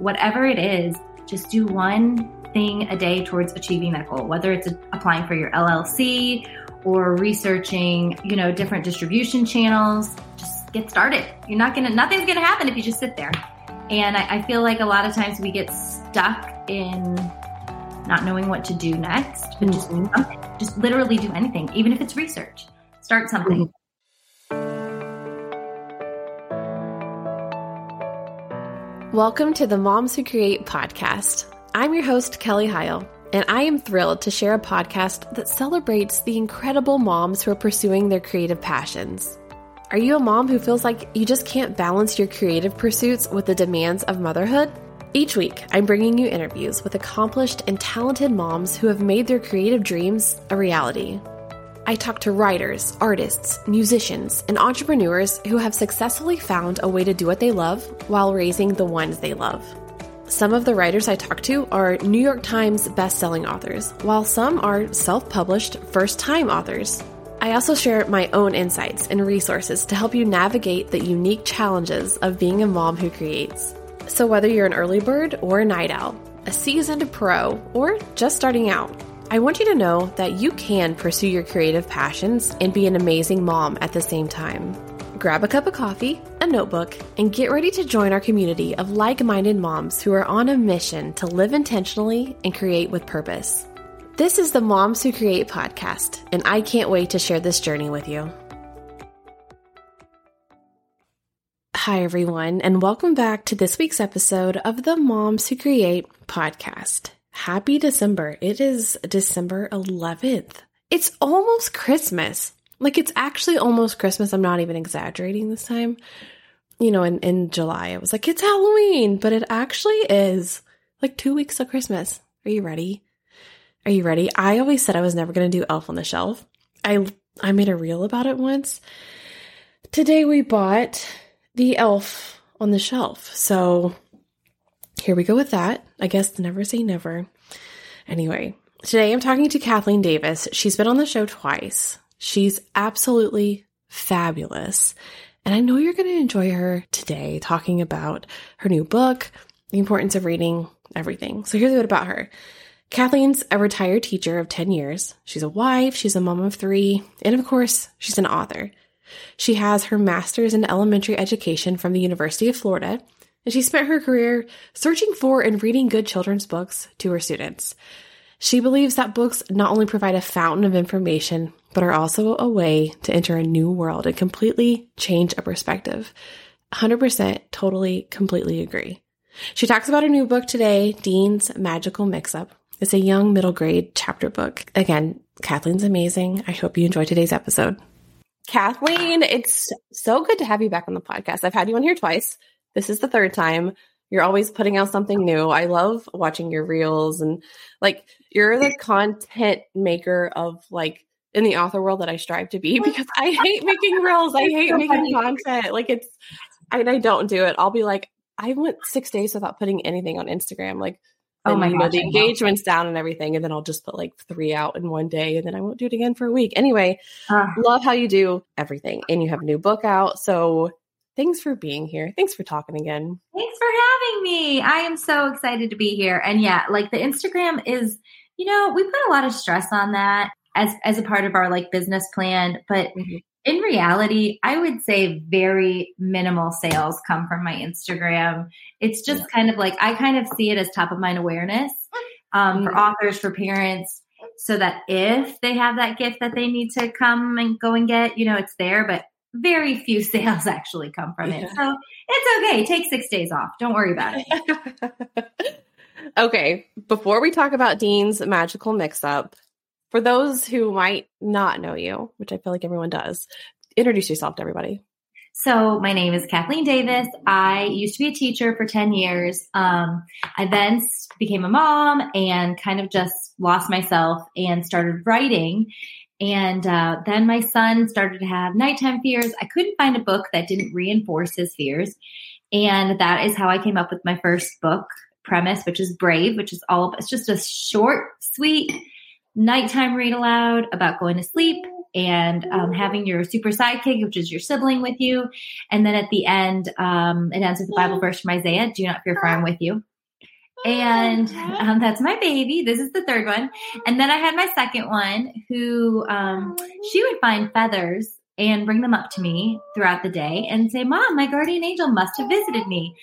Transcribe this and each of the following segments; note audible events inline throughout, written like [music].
whatever it is, just do one thing a day towards achieving that goal, whether it's applying for your LLC or researching, you know, different distribution channels. Just get started. You're not gonna, nothing's gonna happen if you just sit there. And I, I feel like a lot of times we get stuck in not knowing what to do next, but just mm-hmm. something. Just literally do anything, even if it's research. Start something. Mm-hmm. Welcome to the Moms Who Create podcast. I'm your host, Kelly Heil, and I am thrilled to share a podcast that celebrates the incredible moms who are pursuing their creative passions. Are you a mom who feels like you just can't balance your creative pursuits with the demands of motherhood? Each week, I'm bringing you interviews with accomplished and talented moms who have made their creative dreams a reality. I talk to writers, artists, musicians, and entrepreneurs who have successfully found a way to do what they love while raising the ones they love. Some of the writers I talk to are New York Times bestselling authors, while some are self published first time authors. I also share my own insights and resources to help you navigate the unique challenges of being a mom who creates. So, whether you're an early bird or a night owl, a seasoned pro, or just starting out, I want you to know that you can pursue your creative passions and be an amazing mom at the same time. Grab a cup of coffee, a notebook, and get ready to join our community of like minded moms who are on a mission to live intentionally and create with purpose. This is the Moms Who Create podcast, and I can't wait to share this journey with you. Hi, everyone, and welcome back to this week's episode of the Moms Who Create podcast. Happy December. It is December 11th. It's almost Christmas. Like it's actually almost Christmas. I'm not even exaggerating this time. You know, in, in July, I was like, it's Halloween, but it actually is like two weeks of Christmas. Are you ready? Are you ready? I always said I was never going to do Elf on the Shelf. I, I made a reel about it once. Today we bought the Elf on the Shelf. So here we go with that. I guess never say never. Anyway, today I'm talking to Kathleen Davis. She's been on the show twice. She's absolutely fabulous. And I know you're going to enjoy her today talking about her new book, the importance of reading, everything. So here's a bit about her. Kathleen's a retired teacher of 10 years. She's a wife, she's a mom of three, and of course, she's an author. She has her master's in elementary education from the University of Florida and she spent her career searching for and reading good children's books to her students. She believes that books not only provide a fountain of information, but are also a way to enter a new world and completely change a perspective. 100% totally, completely agree. She talks about her new book today, Dean's Magical Mix Up. It's a young middle grade chapter book. Again, Kathleen's amazing. I hope you enjoy today's episode. Kathleen, it's so good to have you back on the podcast. I've had you on here twice. This is the third time. You're always putting out something new. I love watching your reels and like you're the content maker of like in the author world that I strive to be [laughs] because I hate making reels. I hate making content. Like it's I, I don't do it. I'll be like, I went six days without putting anything on Instagram. Like oh my god, the engagement's down and everything, and then I'll just put like three out in one day, and then I won't do it again for a week. Anyway, uh, love how you do everything, and you have a new book out. So Thanks for being here. Thanks for talking again. Thanks for having me. I am so excited to be here. And yeah, like the Instagram is, you know, we put a lot of stress on that as as a part of our like business plan, but mm-hmm. in reality, I would say very minimal sales come from my Instagram. It's just yeah. kind of like I kind of see it as top of mind awareness um, mm-hmm. for authors, for parents, so that if they have that gift that they need to come and go and get, you know, it's there. But very few [laughs] sales actually come from it. So it's okay. Take six days off. Don't worry about it. [laughs] okay. Before we talk about Dean's magical mix up, for those who might not know you, which I feel like everyone does, introduce yourself to everybody. So my name is Kathleen Davis. I used to be a teacher for 10 years. Um, I then became a mom and kind of just lost myself and started writing. And uh, then my son started to have nighttime fears. I couldn't find a book that didn't reinforce his fears. And that is how I came up with my first book premise, which is Brave, which is all, it's just a short, sweet nighttime read aloud about going to sleep and um, having your super sidekick, which is your sibling with you. And then at the end, um, it ends with the Bible verse from Isaiah Do not fear, for I am with you. And um, that's my baby. This is the third one. And then I had my second one who um, she would find feathers and bring them up to me throughout the day and say, Mom, my guardian angel must have visited me.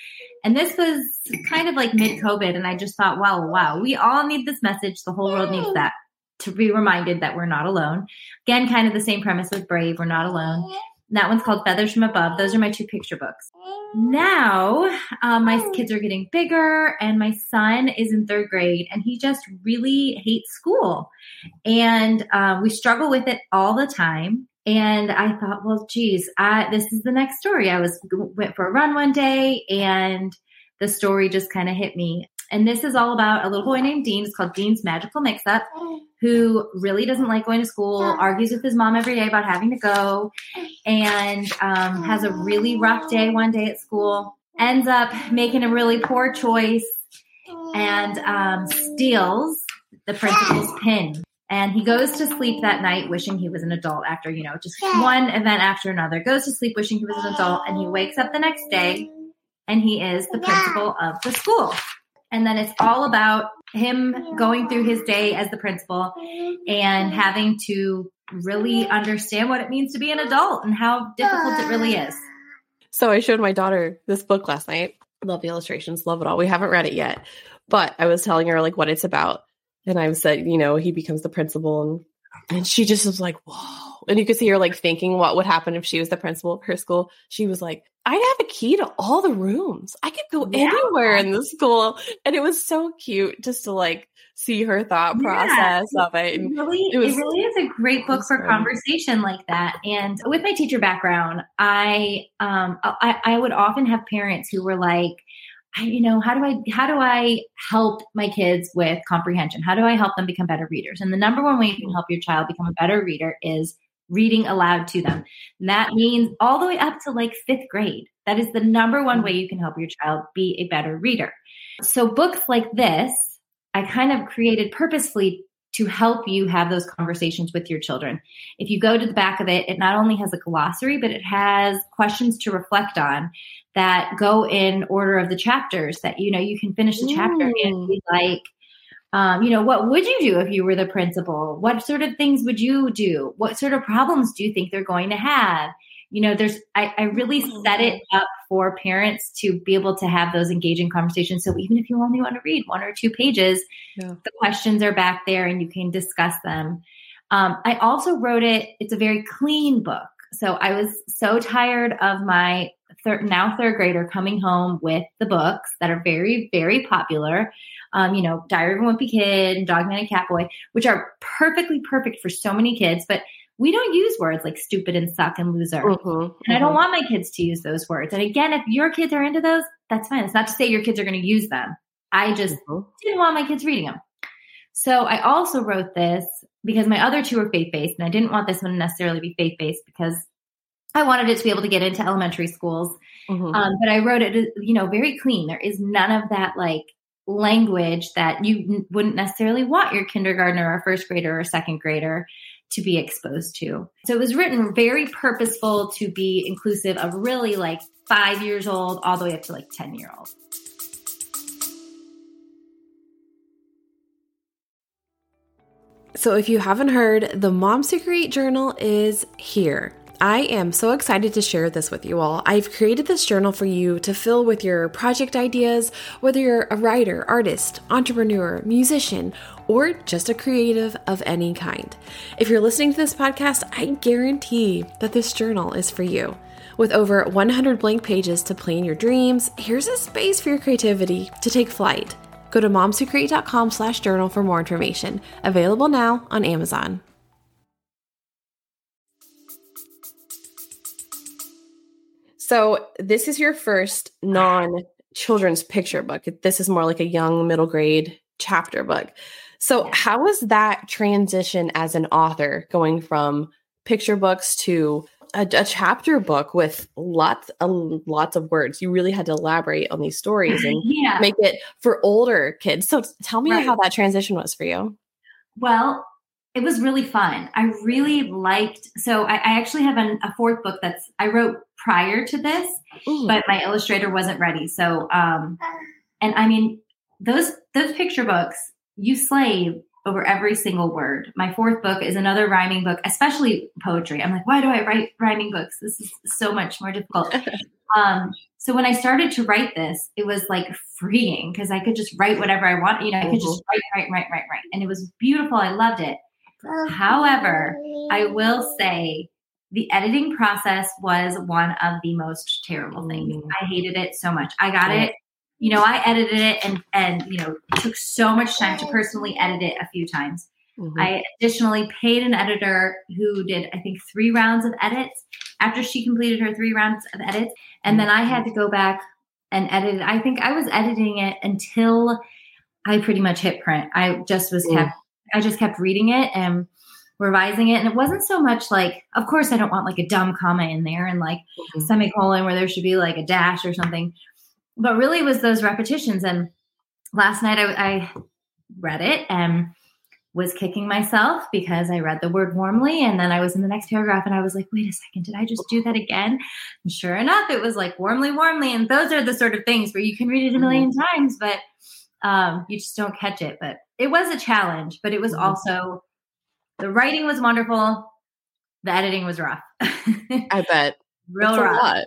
And this was kind of like mid COVID. And I just thought, wow, wow, we all need this message. The whole world needs that to be reminded that we're not alone. Again, kind of the same premise with Brave, we're not alone. That one's called Feathers from Above. Those are my two picture books. Now, um, my kids are getting bigger, and my son is in third grade, and he just really hates school. And uh, we struggle with it all the time. And I thought, well, geez, I, this is the next story. I was went for a run one day, and the story just kind of hit me. And this is all about a little boy named Dean. It's called Dean's Magical Mix Up, who really doesn't like going to school, argues with his mom every day about having to go, and um, has a really rough day one day at school, ends up making a really poor choice, and um, steals the principal's pin. And he goes to sleep that night wishing he was an adult after, you know, just one event after another. Goes to sleep wishing he was an adult, and he wakes up the next day and he is the principal of the school. And then it's all about him going through his day as the principal and having to really understand what it means to be an adult and how difficult it really is. So I showed my daughter this book last night. Love the illustrations, love it all. We haven't read it yet, but I was telling her like what it's about. And I said, you know, he becomes the principal and and she just was like, whoa. And you could see her like thinking what would happen if she was the principal of her school. She was like, I'd have a key to all the rooms. I could go yeah. anywhere in the school. And it was so cute just to like see her thought process yeah, of it. And really, it, was, it really is a great book for conversation like that. And with my teacher background, I um I, I would often have parents who were like, you know, how do I how do I help my kids with comprehension? How do I help them become better readers? And the number one way you can mm-hmm. help your child become a better reader is reading aloud to them. And that means all the way up to like fifth grade. That is the number one way mm-hmm. you can help your child be a better reader. So, books like this, I kind of created purposefully to help you have those conversations with your children. If you go to the back of it, it not only has a glossary, but it has questions to reflect on that go in order of the chapters that, you know, you can finish the chapter and be like, um, you know, what would you do if you were the principal? What sort of things would you do? What sort of problems do you think they're going to have? You know, there's, I, I really set it up for parents to be able to have those engaging conversations. So even if you only want to read one or two pages, yeah. the questions are back there and you can discuss them. Um, I also wrote it, it's a very clean book. So I was so tired of my third, now third grader coming home with the books that are very, very popular um, you know, Diary of a Wimpy Kid and Dogman and Catboy, which are perfectly perfect for so many kids, but we don't use words like stupid and suck and loser. Mm-hmm, and mm-hmm. I don't mm-hmm. want my kids to use those words. And again, if your kids are into those, that's fine. It's not to say your kids are going to use them. I just mm-hmm. didn't want my kids reading them. So I also wrote this because my other two were faith based, and I didn't want this one to necessarily be faith based because I wanted it to be able to get into elementary schools. Mm-hmm. Um, but I wrote it, you know, very clean. There is none of that like language that you wouldn't necessarily want your kindergartner or first grader or second grader to be exposed to. So it was written very purposeful to be inclusive of really like five years old all the way up to like 10 year old. So if you haven't heard, the Moms Who Create Journal is here. I am so excited to share this with you all. I've created this journal for you to fill with your project ideas, whether you're a writer, artist, entrepreneur, musician, or just a creative of any kind. If you're listening to this podcast, I guarantee that this journal is for you. With over 100 blank pages to plan your dreams, here's a space for your creativity to take flight. Go to momswhocreate.com slash journal for more information. Available now on Amazon. So this is your first non children's picture book. This is more like a young middle grade chapter book. So how was that transition as an author going from picture books to a, a chapter book with lots lots of words? You really had to elaborate on these stories and [laughs] yeah. make it for older kids. So tell me right. how that transition was for you. Well, it was really fun. I really liked. So I, I actually have an, a fourth book that's I wrote prior to this, Ooh. but my illustrator wasn't ready. So, um, and I mean, those those picture books, you slave over every single word. My fourth book is another rhyming book, especially poetry. I'm like, why do I write rhyming books? This is so much more difficult. [laughs] um, so when I started to write this, it was like freeing because I could just write whatever I want. You know, I could just mm-hmm. write, write, write, write, write, and it was beautiful. I loved it. However, I will say the editing process was one of the most terrible things. Mm. I hated it so much. I got it you know, I edited it and and you know took so much time to personally edit it a few times. Mm-hmm. I additionally paid an editor who did I think three rounds of edits after she completed her three rounds of edits, and then I had to go back and edit it. I think I was editing it until I pretty much hit print. I just was kept I just kept reading it and revising it. And it wasn't so much like, of course, I don't want like a dumb comma in there and like mm-hmm. semicolon where there should be like a dash or something but really was those repetitions. And last night I, I read it and was kicking myself because I read the word warmly. And then I was in the next paragraph and I was like, wait a second, did I just do that again? And sure enough, it was like warmly, warmly. And those are the sort of things where you can read it a 1000000 mm-hmm. times, but um, you just don't catch it. But it was a challenge, but it was mm-hmm. also the writing was wonderful. The editing was rough. [laughs] I bet. Real rough.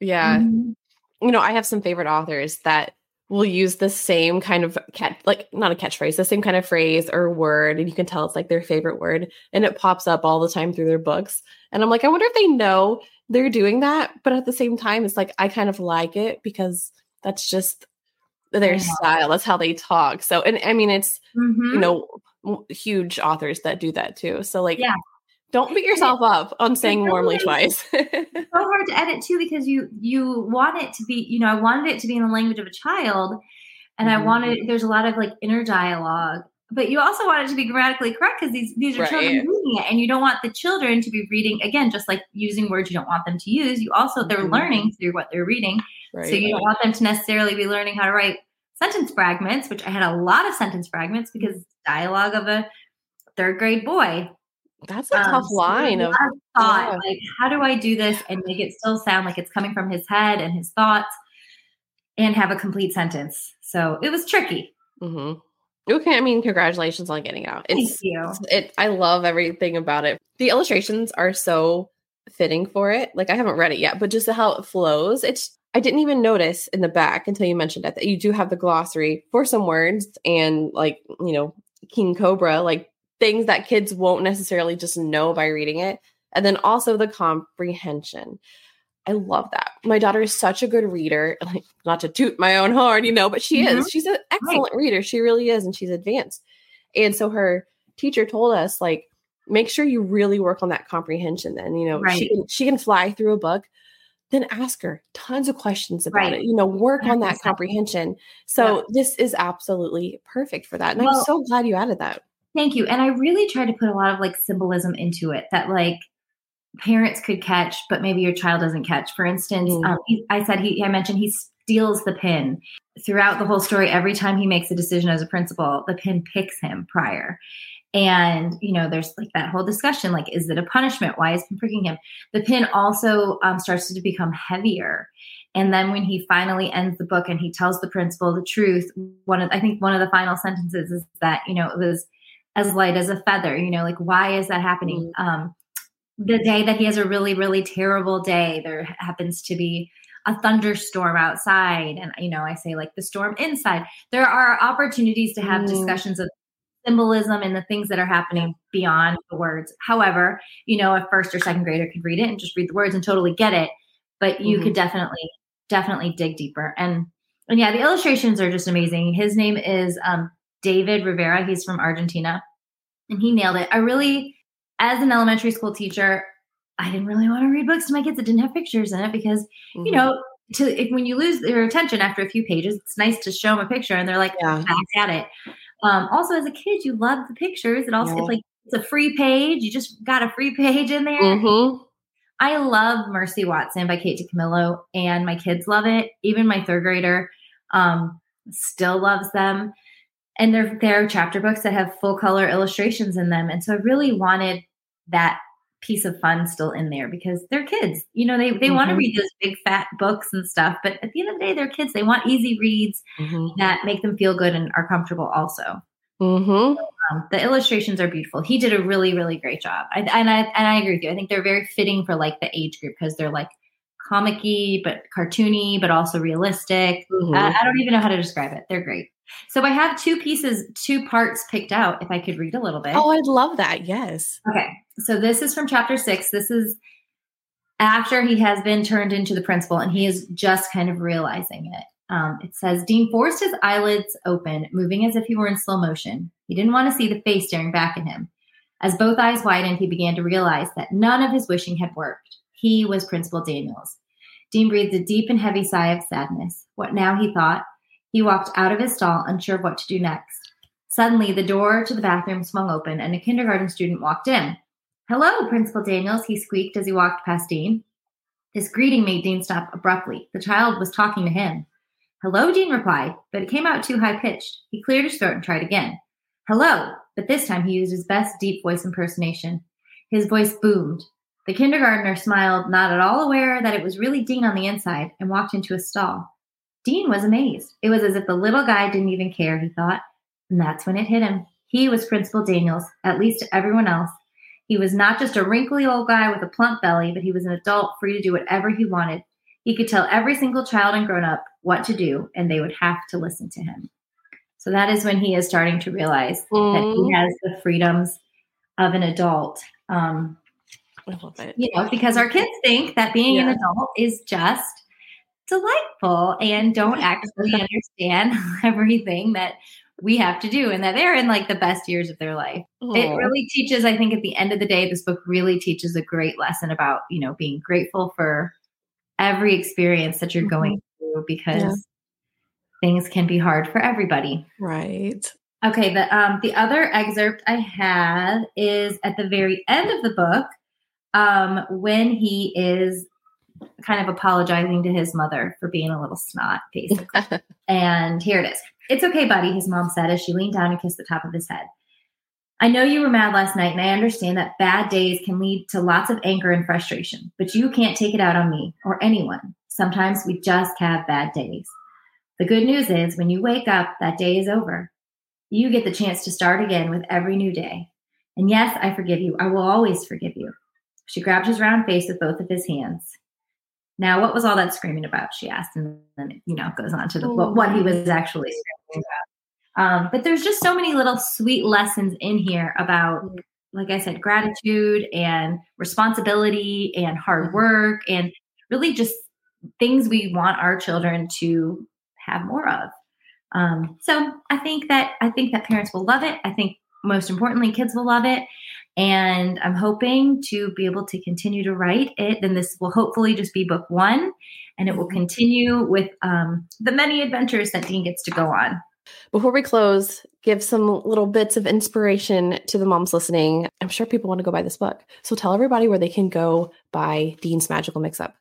Yeah. Mm-hmm you know, I have some favorite authors that will use the same kind of cat like not a catchphrase, the same kind of phrase or word, and you can tell it's like their favorite word, and it pops up all the time through their books. And I'm like, I wonder if they know they're doing that, but at the same time, it's like I kind of like it because that's just their style. That's how they talk. So, and I mean, it's mm-hmm. you know huge authors that do that too. So, like, yeah. Don't beat yourself up on saying warmly twice. it's [laughs] so hard to edit too because you you want it to be, you know, I wanted it to be in the language of a child. And mm-hmm. I wanted there's a lot of like inner dialogue, but you also want it to be grammatically correct because these these are right. children reading it, and you don't want the children to be reading again, just like using words you don't want them to use. You also they're mm-hmm. learning through what they're reading, right. so you don't want them to necessarily be learning how to write sentence fragments, which I had a lot of sentence fragments because dialogue of a third grade boy that's a um, tough line of thought. Yeah. Like, how do I do this and make it still sound like it's coming from his head and his thoughts, and have a complete sentence? So it was tricky. Mm-hmm. Okay, I mean, congratulations on getting out. It's, Thank you. It, I love everything about it. The illustrations are so fitting for it. Like I haven't read it yet, but just how it flows. It's I didn't even notice in the back until you mentioned it that you do have the glossary for some words and like you know King Cobra like things that kids won't necessarily just know by reading it. And then also the comprehension. I love that. My daughter is such a good reader. [laughs] Like, not to toot my own horn, you know, but she mm-hmm. is. She's an excellent right. reader. She really is, and she's advanced. And so her teacher told us, like, make sure you really work on that comprehension. Then, you know, right. she can she can fly through a book. Then ask her tons of questions about right. it. You know, work 100%. on that comprehension. So yeah. this is absolutely perfect for that. And well, I'm so glad you added that. Thank you. And I really tried to put a lot of like symbolism into it that like parents could catch, but maybe your child doesn't catch. For instance, mm. um, he, I said he, I mentioned he steals the pin throughout the whole story. Every time he makes a decision as a principal, the pin picks him prior. And you know, there's like that whole discussion: like, is it a punishment? Why is pin pricking him? The pin also um, starts to become heavier. And then when he finally ends the book and he tells the principal the truth, one of I think one of the final sentences is that you know it was as light as a feather. You know, like why is that happening? Mm-hmm. Um, the day that he has a really, really terrible day, there happens to be a thunderstorm outside. And, you know, I say like the storm inside. There are opportunities to have mm. discussions of symbolism and the things that are happening beyond the words. However, you know, a first or second grader could read it and just read the words and totally get it. But you mm-hmm. could definitely, definitely dig deeper. And, and yeah, the illustrations are just amazing. His name is um, David Rivera. He's from Argentina and he nailed it. I really, as an elementary school teacher, I didn't really want to read books to my kids that didn't have pictures in it because, mm-hmm. you know, to if, when you lose their attention after a few pages, it's nice to show them a picture and they're like yeah. back at it. Um, also, as a kid, you love the pictures. It also yeah. it's like it's a free page. You just got a free page in there. Mm-hmm. I love Mercy Watson by Kate DiCamillo, and my kids love it. Even my third grader um, still loves them and they're they're chapter books that have full color illustrations in them and so i really wanted that piece of fun still in there because they're kids. You know, they, they mm-hmm. want to read those big fat books and stuff, but at the end of the day, they're kids. They want easy reads mm-hmm. that make them feel good and are comfortable also. Mm-hmm. So, um, the illustrations are beautiful. He did a really, really great job. I, and I and I agree with you. I think they're very fitting for like the age group because they're like comicky but cartoony, but also realistic. Mm-hmm. Uh, I don't even know how to describe it. They're great. So I have two pieces, two parts picked out. If I could read a little bit. Oh, I'd love that. Yes. Okay. So this is from chapter six. This is after he has been turned into the principal and he is just kind of realizing it. Um, it says Dean forced his eyelids open, moving as if he were in slow motion. He didn't want to see the face staring back at him. As both eyes widened, he began to realize that none of his wishing had worked. He was Principal Daniels. Dean breathed a deep and heavy sigh of sadness. What now, he thought. He walked out of his stall, unsure of what to do next. Suddenly, the door to the bathroom swung open and a kindergarten student walked in. Hello, Principal Daniels, he squeaked as he walked past Dean. This greeting made Dean stop abruptly. The child was talking to him. Hello, Dean replied, but it came out too high pitched. He cleared his throat and tried again. Hello, but this time he used his best deep voice impersonation. His voice boomed. The kindergartner smiled, not at all aware that it was really Dean on the inside, and walked into a stall. Dean was amazed. It was as if the little guy didn't even care, he thought. And that's when it hit him. He was Principal Daniels, at least to everyone else. He was not just a wrinkly old guy with a plump belly, but he was an adult free to do whatever he wanted. He could tell every single child and grown up what to do, and they would have to listen to him. So that is when he is starting to realize mm. that he mm. has the freedoms of an adult. Um, I love it. You know, because our kids think that being yeah. an adult is just delightful and don't actually understand [laughs] everything that we have to do and that they're in like the best years of their life. Aww. It really teaches, I think at the end of the day, this book really teaches a great lesson about, you know, being grateful for every experience that you're mm-hmm. going through because yeah. things can be hard for everybody. Right. Okay, the um the other excerpt I have is at the very end of the book, um, when he is kind of apologizing to his mother for being a little snot, basically. [laughs] and here it is. It's okay, buddy, his mom said as she leaned down and kissed the top of his head. I know you were mad last night, and I understand that bad days can lead to lots of anger and frustration, but you can't take it out on me or anyone. Sometimes we just have bad days. The good news is when you wake up, that day is over. You get the chance to start again with every new day. And yes, I forgive you. I will always forgive you. She grabbed his round face with both of his hands. Now, what was all that screaming about? She asked, and then you know goes on to the what, what he was actually screaming about. Um, but there's just so many little sweet lessons in here about, mm. like I said, gratitude and responsibility and hard mm-hmm. work and really just things we want our children to have more of. Um, so I think that I think that parents will love it. I think most importantly, kids will love it. And I'm hoping to be able to continue to write it. Then this will hopefully just be book one, and it will mm-hmm. continue with um, the many adventures that Dean gets to go on. Before we close, give some little bits of inspiration to the moms listening. I'm sure people want to go buy this book. So tell everybody where they can go buy Dean's Magical Mix Up.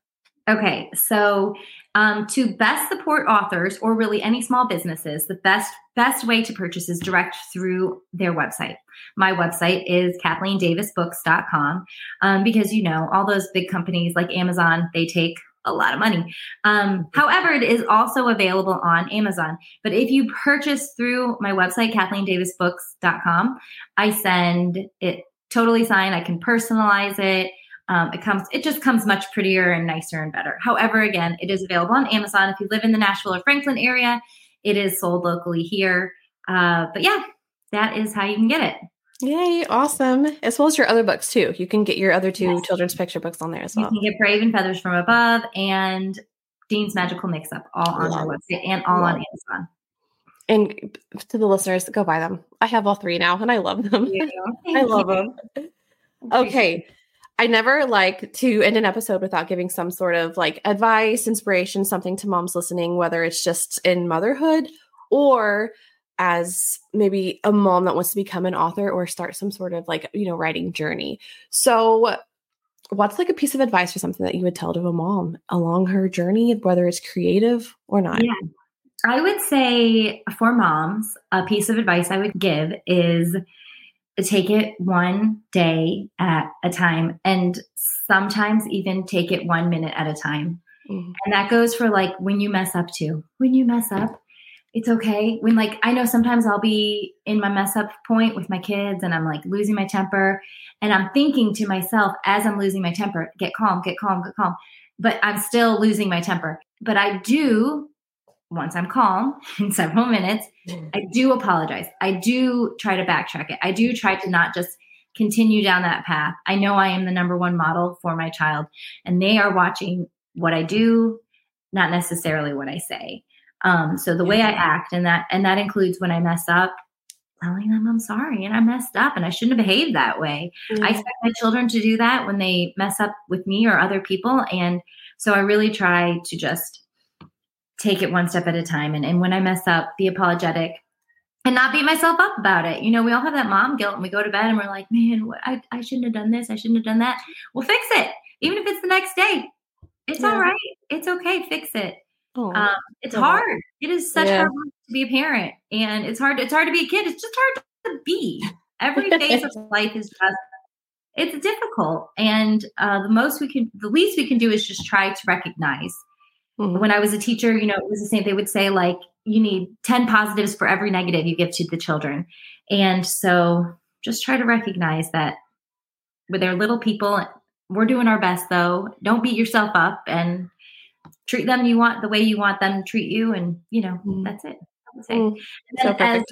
Okay, so um, to best support authors or really any small businesses, the best best way to purchase is direct through their website. My website is KathleenDavisBooks.com um, because you know all those big companies like Amazon they take a lot of money. Um, however, it is also available on Amazon. But if you purchase through my website, KathleenDavisBooks.com, I send it totally signed. I can personalize it. Um, it comes, it just comes much prettier and nicer and better. However, again, it is available on Amazon. If you live in the Nashville or Franklin area, it is sold locally here. Uh, but yeah, that is how you can get it. Yay, awesome. As well as your other books too. You can get your other two yes. children's picture books on there as well. You can get Brave and Feathers from Above and Dean's Magical Mix Up all on Love. our website and all Love. on Amazon. And to the listeners, go buy them. I have all three now and I love them. [laughs] I love them. [laughs] Okay. I never like to end an episode without giving some sort of like advice, inspiration, something to moms listening, whether it's just in motherhood or as maybe a mom that wants to become an author or start some sort of like, you know, writing journey. So, what's like a piece of advice or something that you would tell to a mom along her journey, whether it's creative or not? Yeah. I would say for moms, a piece of advice I would give is take it one day at a time and sometimes even take it one minute at a time. Mm-hmm. And that goes for like when you mess up too. When you mess up, it's okay. When like I know sometimes I'll be in my mess up point with my kids and I'm like losing my temper and I'm thinking to myself as I'm losing my temper, get calm, get calm, get calm. But I'm still losing my temper. But I do once I'm calm [laughs] in several minutes, mm. I do apologize. I do try to backtrack it. I do try to not just continue down that path. I know I am the number one model for my child, and they are watching what I do, not necessarily what I say. Um, so the way I act, and that and that includes when I mess up, telling them I'm sorry and I messed up and I shouldn't have behaved that way. I expect my children to do that when they mess up with me or other people, and so I really try to just take it one step at a time. And, and when I mess up, be apologetic and not beat myself up about it. You know, we all have that mom guilt and we go to bed and we're like, man, what, I, I shouldn't have done this. I shouldn't have done that. Well, fix it. Even if it's the next day, it's yeah. all right. It's okay. Fix it. Um, it's oh. hard. It is such yeah. hard work to be a parent and it's hard. It's hard to be a kid. It's just hard to be. Every phase of [laughs] life is just it's difficult and uh, the most we can the least we can do is just try to recognize Mm-hmm. When I was a teacher, you know, it was the same. They would say, like, you need 10 positives for every negative you give to the children. And so just try to recognize that with their little people, we're doing our best though. Don't beat yourself up and treat them you want the way you want them to treat you. And, you know, mm-hmm. that's it. Mm-hmm. So as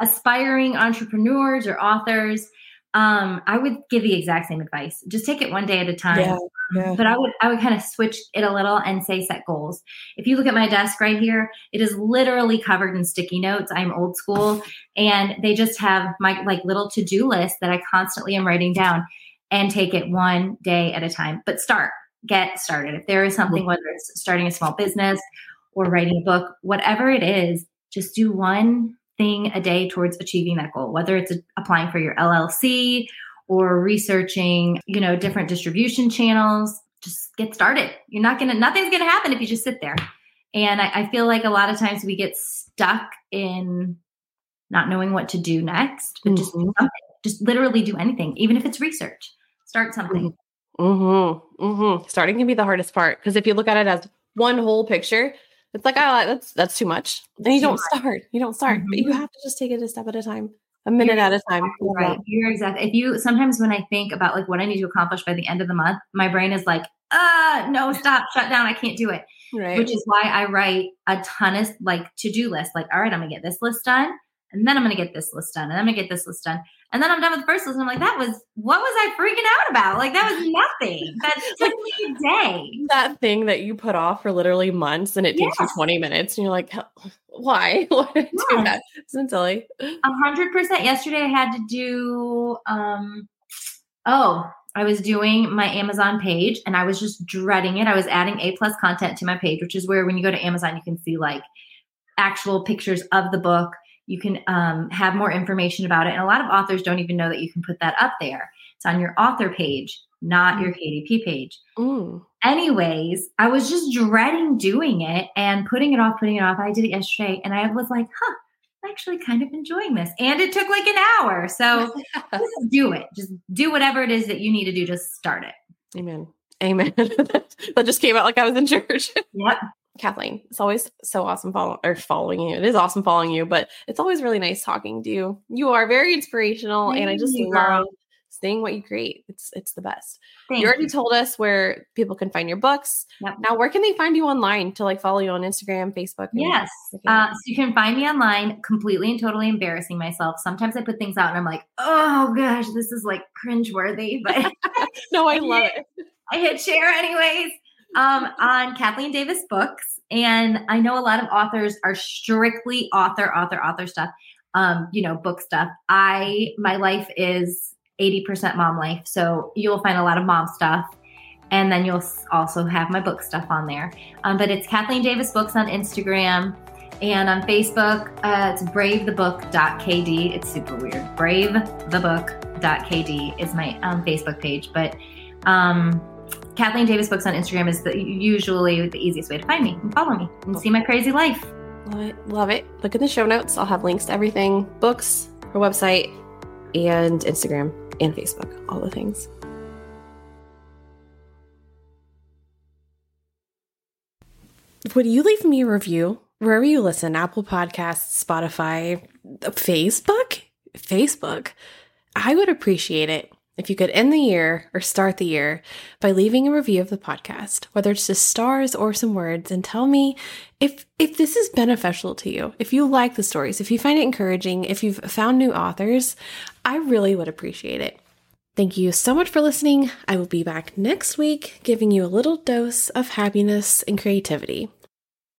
aspiring entrepreneurs or authors, um, I would give the exact same advice. Just take it one day at a time. Yeah, yeah. But I would I would kind of switch it a little and say set goals. If you look at my desk right here, it is literally covered in sticky notes. I'm old school and they just have my like little to-do list that I constantly am writing down and take it one day at a time. But start, get started. If there is something, whether it's starting a small business or writing a book, whatever it is, just do one thing a day towards achieving that goal, whether it's applying for your LLC or researching, you know, different distribution channels. Just get started. You're not gonna, nothing's gonna happen if you just sit there. And I, I feel like a lot of times we get stuck in not knowing what to do next, but mm-hmm. just something. Just literally do anything, even if it's research. Start something. Mm-hmm. Mm-hmm. Starting can be the hardest part because if you look at it as one whole picture, it's like, oh, that's that's too much. And you don't start. You don't start. Mm-hmm. But you mm-hmm. have to just take it a step at a time, a minute You're at a time. Exactly right. You're exactly. If you sometimes when I think about like what I need to accomplish by the end of the month, my brain is like, uh, no, stop, shut down. I can't do it. Right. Which is why I write a ton of like to-do lists. Like, all right, I'm gonna get this list done, and then I'm gonna get this list done, and I'm gonna get this list done. And then I'm done with the first list. And I'm like, that was what was I freaking out about? Like that was [laughs] nothing. That [laughs] took me a day. That thing that you put off for literally months and it takes you 20 minutes. And you're like, why? [laughs] Why did yes. do that? Isn't silly? A hundred percent. Yesterday I had to do um oh, I was doing my Amazon page and I was just dreading it. I was adding A plus content to my page, which is where when you go to Amazon, you can see like actual pictures of the book you can um, have more information about it. And a lot of authors don't even know that you can put that up there. It's on your author page, not your KDP page. Ooh. Anyways, I was just dreading doing it and putting it off, putting it off. I did it yesterday and I was like, huh, I'm actually kind of enjoying this. And it took like an hour. So [laughs] just do it. Just do whatever it is that you need to do. Just start it. Amen. Amen. [laughs] that just came out like I was in church. Yep. Kathleen, it's always so awesome follow- or following you. It is awesome following you, but it's always really nice talking to you. You are very inspirational, Thank and I just love seeing what you create. It's it's the best. Thank you already you. told us where people can find your books. Yep. Now, where can they find you online to like follow you on Instagram, Facebook? Yes, uh, so you can find me online. Completely and totally embarrassing myself. Sometimes I put things out and I'm like, oh gosh, this is like cringeworthy. But [laughs] no, I love [laughs] it. I hit share anyways um, on Kathleen Davis Books. And I know a lot of authors are strictly author, author, author stuff, um, you know, book stuff. I, my life is 80% mom life. So you'll find a lot of mom stuff. And then you'll also have my book stuff on there. Um, but it's Kathleen Davis Books on Instagram. And on Facebook, uh, it's bravethebook.kd. It's super weird. Bravethebook.kd is my um, Facebook page. But um, Kathleen Davis Books on Instagram is the, usually the easiest way to find me and follow me and see my crazy life. Love it. Love it. Look in the show notes. I'll have links to everything books, her website, and Instagram and Facebook, all the things. Would you leave me a review wherever you listen? Apple Podcasts, Spotify, Facebook? Facebook. I would appreciate it if you could end the year or start the year by leaving a review of the podcast, whether it's just stars or some words, and tell me if if this is beneficial to you, if you like the stories, if you find it encouraging, if you've found new authors, I really would appreciate it. Thank you so much for listening. I will be back next week giving you a little dose of happiness and creativity.